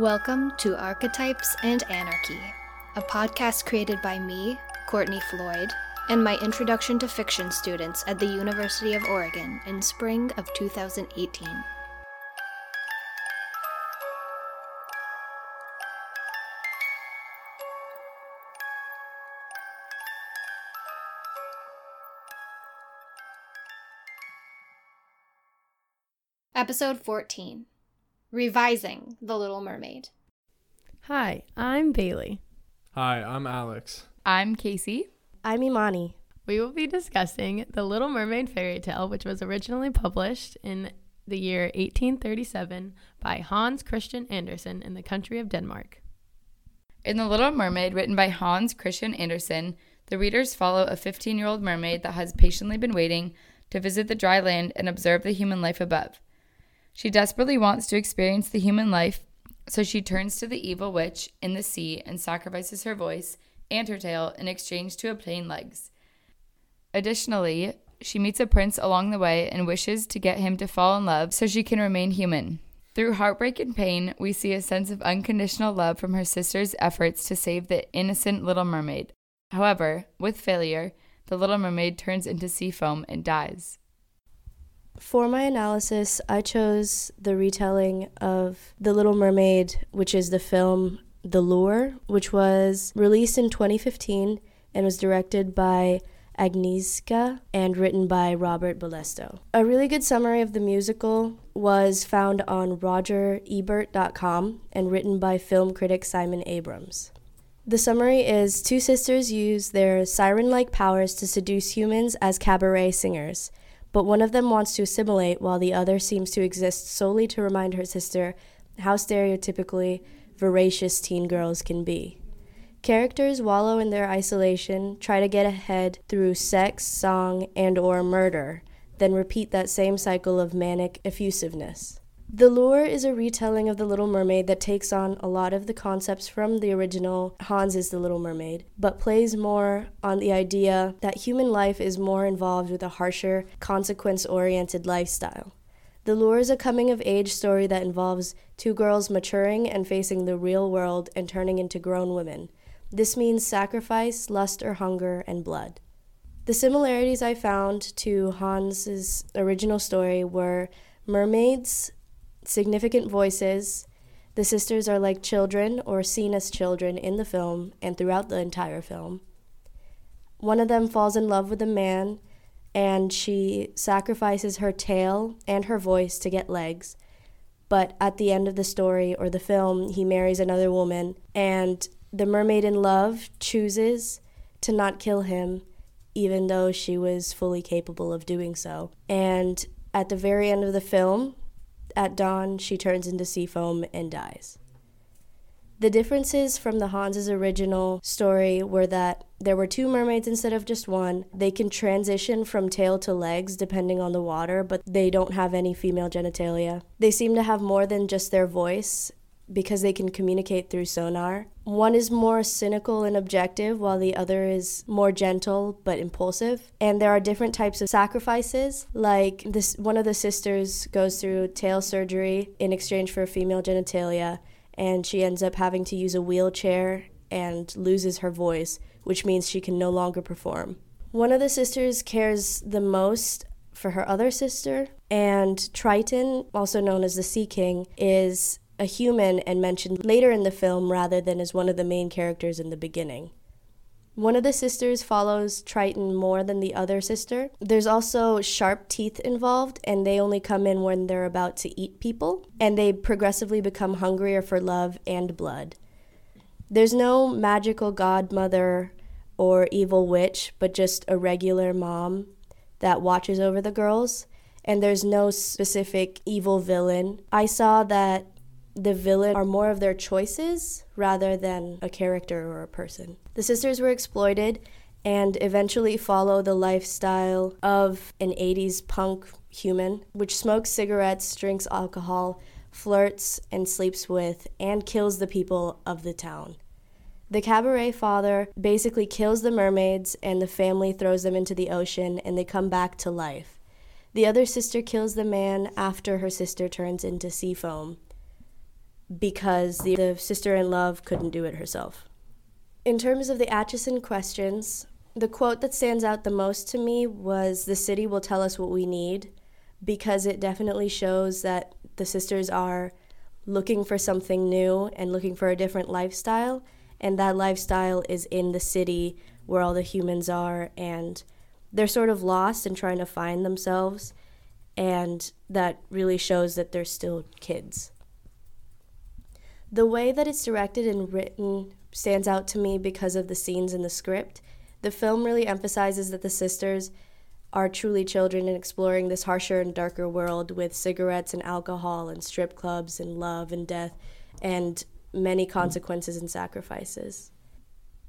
Welcome to Archetypes and Anarchy, a podcast created by me, Courtney Floyd, and my introduction to fiction students at the University of Oregon in spring of 2018. Episode 14 Revising The Little Mermaid. Hi, I'm Bailey. Hi, I'm Alex. I'm Casey. I'm Imani. We will be discussing The Little Mermaid fairy tale, which was originally published in the year 1837 by Hans Christian Andersen in the country of Denmark. In The Little Mermaid, written by Hans Christian Andersen, the readers follow a 15 year old mermaid that has patiently been waiting to visit the dry land and observe the human life above. She desperately wants to experience the human life, so she turns to the evil witch in the sea and sacrifices her voice and her tail in exchange to obtain legs. Additionally, she meets a prince along the way and wishes to get him to fall in love so she can remain human. Through heartbreak and pain, we see a sense of unconditional love from her sister's efforts to save the innocent little mermaid. However, with failure, the little mermaid turns into sea foam and dies. For my analysis, I chose the retelling of The Little Mermaid, which is the film The Lure, which was released in 2015 and was directed by Agnieszka and written by Robert Bolesto. A really good summary of the musical was found on rogerebert.com and written by film critic Simon Abrams. The summary is two sisters use their siren like powers to seduce humans as cabaret singers, but one of them wants to assimilate while the other seems to exist solely to remind her sister how stereotypically voracious teen girls can be. Characters wallow in their isolation, try to get ahead through sex, song, and or murder, then repeat that same cycle of manic effusiveness. The Lure is a retelling of The Little Mermaid that takes on a lot of the concepts from the original Hans is The Little Mermaid, but plays more on the idea that human life is more involved with a harsher, consequence oriented lifestyle. The Lure is a coming of age story that involves two girls maturing and facing the real world and turning into grown women. This means sacrifice, lust or hunger, and blood. The similarities I found to Hans's original story were mermaids, significant voices. The sisters are like children or seen as children in the film and throughout the entire film. One of them falls in love with a man and she sacrifices her tail and her voice to get legs. But at the end of the story or the film, he marries another woman, and the mermaid in love chooses to not kill him, even though she was fully capable of doing so. And at the very end of the film, at dawn, she turns into sea foam and dies. The differences from the Hans's original story were that there were two mermaids instead of just one. They can transition from tail to legs depending on the water, but they don't have any female genitalia. They seem to have more than just their voice because they can communicate through sonar. One is more cynical and objective, while the other is more gentle but impulsive. And there are different types of sacrifices. Like this, one of the sisters goes through tail surgery in exchange for female genitalia, and she ends up having to use a wheelchair and loses her voice, which means she can no longer perform. One of the sisters cares the most for her other sister, and Triton, also known as the Sea King, is a human and mentioned later in the film rather than as one of the main characters in the beginning. One of the sisters follows Triton more than the other sister. There's also sharp teeth involved, and they only come in when they're about to eat people, and they progressively become hungrier for love and blood. There's no magical godmother or evil witch, but just a regular mom that watches over the girls, and there's no specific evil villain. I saw that the villain are more of their choices rather than a character or a person. The sisters were exploited and eventually follow the lifestyle of an 80s punk human, which smokes cigarettes, drinks alcohol, flirts, and sleeps with, and kills the people of the town. The cabaret father basically kills the mermaids, and the family throws them into the ocean, and they come back to life. The other sister kills the man after her sister turns into sea foam. Because the, the sister in love couldn't do it herself. In terms of the Atchison questions, the quote that stands out the most to me was The city will tell us what we need, because it definitely shows that the sisters are looking for something new and looking for a different lifestyle, and that lifestyle is in the city where all the humans are, and they're sort of lost and trying to find themselves, and that really shows that they're still kids. The way that it's directed and written stands out to me because of the scenes in the script. The film really emphasizes that the sisters are truly children and exploring this harsher and darker world with cigarettes and alcohol and strip clubs and love and death and many consequences and sacrifices.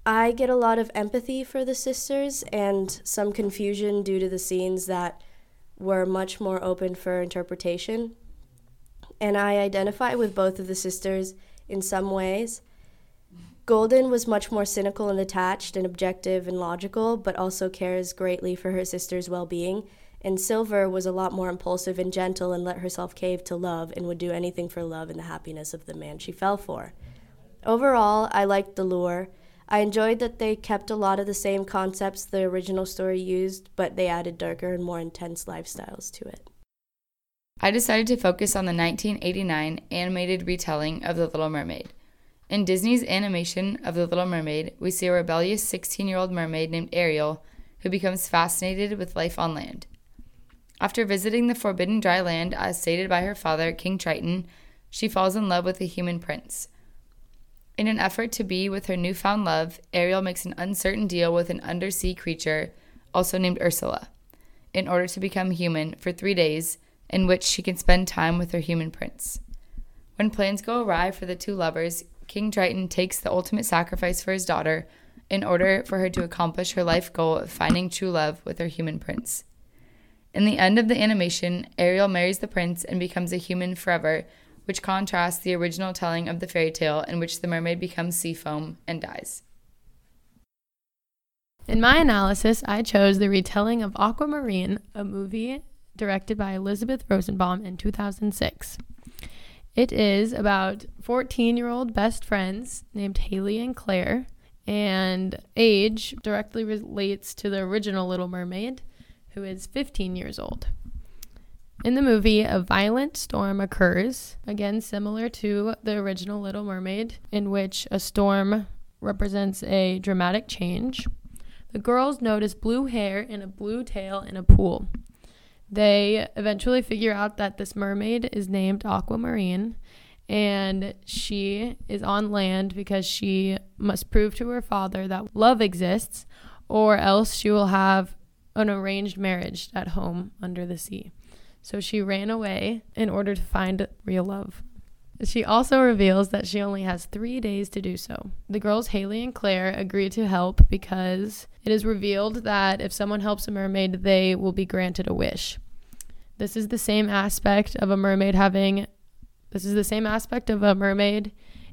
I get a lot of empathy for the sisters and some confusion due to the scenes that were much more open for interpretation. And I identify with both of the sisters in some ways. Golden was much more cynical and detached and objective and logical, but also cares greatly for her sister's well being. And Silver was a lot more impulsive and gentle and let herself cave to love and would do anything for love and the happiness of the man she fell for. Overall, I liked the lure. I enjoyed that they kept a lot of the same concepts the original story used, but they added darker and more intense lifestyles to it. I decided to focus on the 1989 animated retelling of The Little Mermaid. In Disney's animation of The Little Mermaid, we see a rebellious 16 year old mermaid named Ariel who becomes fascinated with life on land. After visiting the forbidden dry land as stated by her father, King Triton, she falls in love with a human prince. In an effort to be with her newfound love, Ariel makes an uncertain deal with an undersea creature, also named Ursula, in order to become human for three days, in which she can spend time with her human prince. When plans go awry for the two lovers, King Triton takes the ultimate sacrifice for his daughter in order for her to accomplish her life goal of finding true love with her human prince. In the end of the animation, Ariel marries the prince and becomes a human forever, which contrasts the original telling of the fairy tale in which the mermaid becomes sea foam and dies. In my analysis, I chose the retelling of Aquamarine, a movie directed by Elizabeth Rosenbaum in 2006. It is about 14 year old best friends named Haley and Claire, and age directly relates to the original Little Mermaid, who is 15 years old. In the movie, a violent storm occurs, again similar to the original Little Mermaid, in which a storm represents a dramatic change. The girls notice blue hair and a blue tail in a pool. They eventually figure out that this mermaid is named Aquamarine and she is on land because she must prove to her father that love exists or else she will have an arranged marriage at home under the sea. So she ran away in order to find real love. She also reveals that she only has three days to do so. The girls, Haley and Claire, agree to help because it is revealed that if someone helps a mermaid, they will be granted a wish. This is the same aspect of a mermaid having, this is the same aspect of a mermaid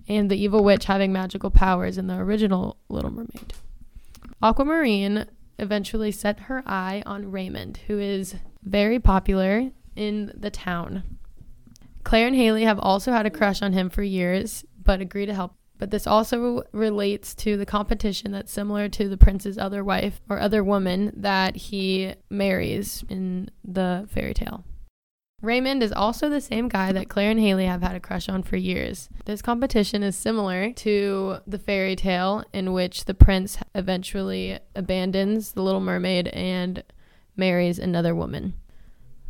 and the evil witch having magical powers in the original Little Mermaid. Aquamarine eventually set her eye on Raymond, who is very popular in the town. Claire and Haley have also had a crush on him for years, but agree to help. But this also relates to the competition that's similar to the prince's other wife or other woman that he marries in the fairy tale. Raymond is also the same guy that Claire and Haley have had a crush on for years. This competition is similar to the fairy tale in which the prince eventually abandons the little mermaid and marries another woman.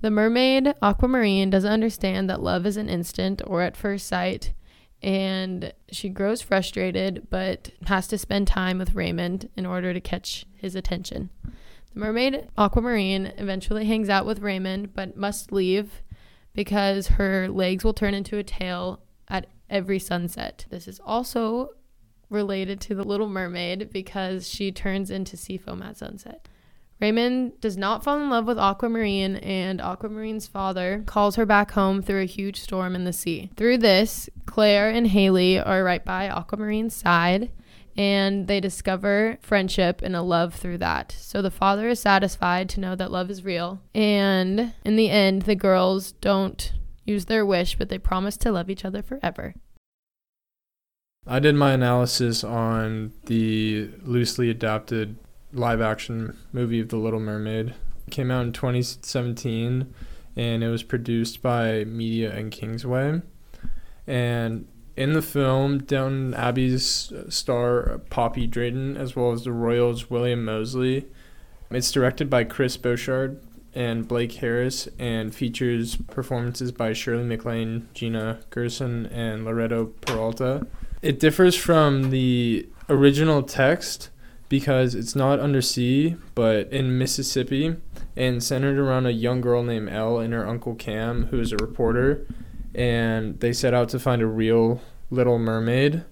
The mermaid, Aquamarine, doesn't understand that love is an instant or at first sight, and she grows frustrated but has to spend time with Raymond in order to catch his attention. The mermaid, Aquamarine, eventually hangs out with Raymond but must leave because her legs will turn into a tail at every sunset. This is also related to the Little Mermaid because she turns into sea foam at sunset. Raymond does not fall in love with Aquamarine, and Aquamarine's father calls her back home through a huge storm in the sea. Through this, Claire and Haley are right by Aquamarine's side, and they discover friendship and a love through that. So the father is satisfied to know that love is real, and in the end, the girls don't use their wish, but they promise to love each other forever. I did my analysis on the loosely adapted live action movie of The Little Mermaid. It came out in 2017 and it was produced by Media and Kingsway. And in the film, Downton Abbey's star Poppy Drayton, as well as the Royals' William Moseley. It's directed by Chris Bouchard and Blake Harris and features performances by Shirley MacLaine, Gina Gershon, and Loreto Peralta. It differs from the original text because it's not undersea, but in Mississippi, and centered around a young girl named Elle and her uncle Cam, who is a reporter, and they set out to find a real Little Mermaid.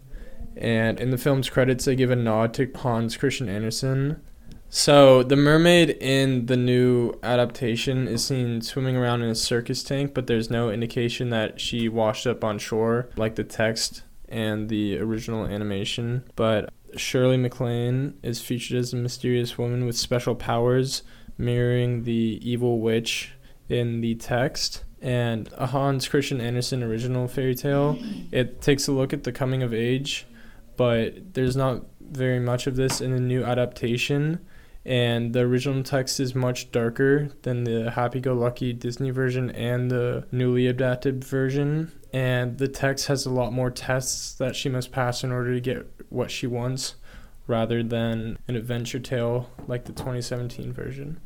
And in the film's credits, they give a nod to Hans Christian Andersen. So the mermaid in the new adaptation is seen swimming around in a circus tank, but there's no indication that she washed up on shore like the text and the original animation. But Shirley MacLaine is featured as a mysterious woman with special powers, mirroring the evil witch in the text. And a Hans Christian Andersen original fairy tale. It takes a look at the coming of age, but there's not very much of this in the new adaptation. And the original text is much darker than the happy go lucky Disney version and the newly adapted version and the text has a lot more tests that she must pass in order to get what she wants rather than an adventure tale like the 2017 version.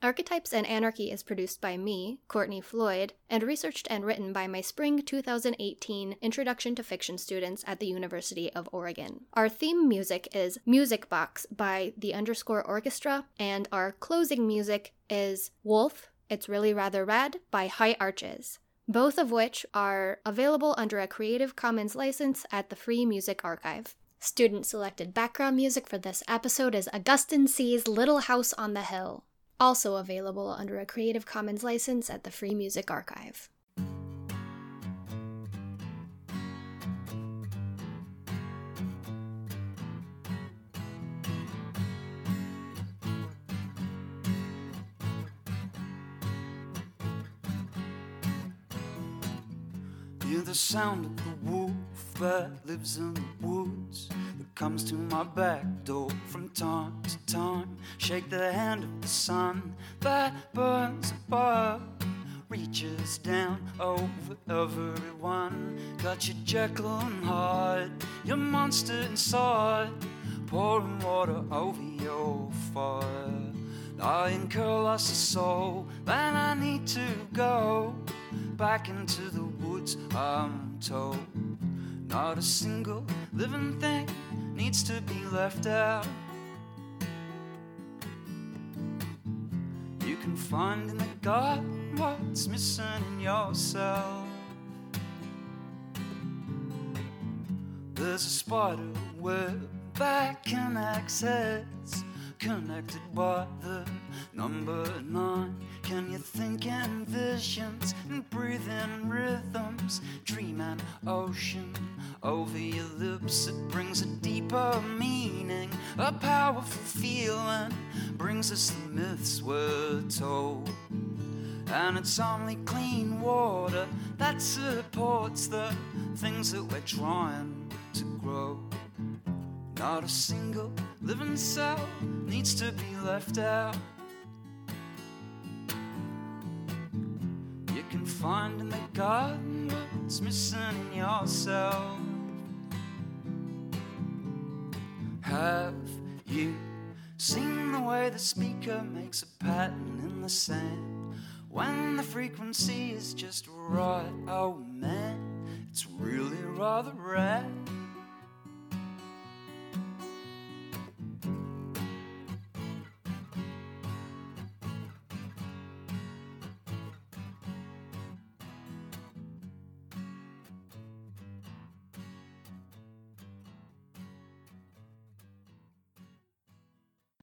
Archetypes and Anarchy is produced by me, Courtney Floyd, and researched and written by my spring 2018 Introduction to Fiction students at the University of Oregon. Our theme music is Music Box by the Underscore Orkestra, and our closing music is Wolf, It's Really Rather Rad by High Arches both of which are available under a Creative Commons license at the Free Music Archive. Student selected background music for this episode is Augustin C's Little House on the Hill, also available under a Creative Commons license at the Free Music Archive. Hear the sound of the wolf that lives in the woods that comes to my back door from time to time. Shake the hand of the sun that burns above, reaches down over everyone. Got your Jekyll and Hyde, your monster inside, pouring water over your fire. I incur lost a soul, then I need to go back into the woods, I'm told. Not a single living thing needs to be left out. You can find in the garden what's missing in yourself. There's a spider web that can access, connected by the number nine. Can you think in visions and breathe in rhythms? Dream an ocean over your lips. It brings a deeper meaning, a powerful feeling. Brings us the myths we're told. And it's only clean water that supports the things that we're trying to grow. Not a single living cell needs to be left out. Find in the garden what's missing in yourself. Have you seen the way the speaker makes a pattern in the sand? When the frequency is just right, oh man, it's really rather rad.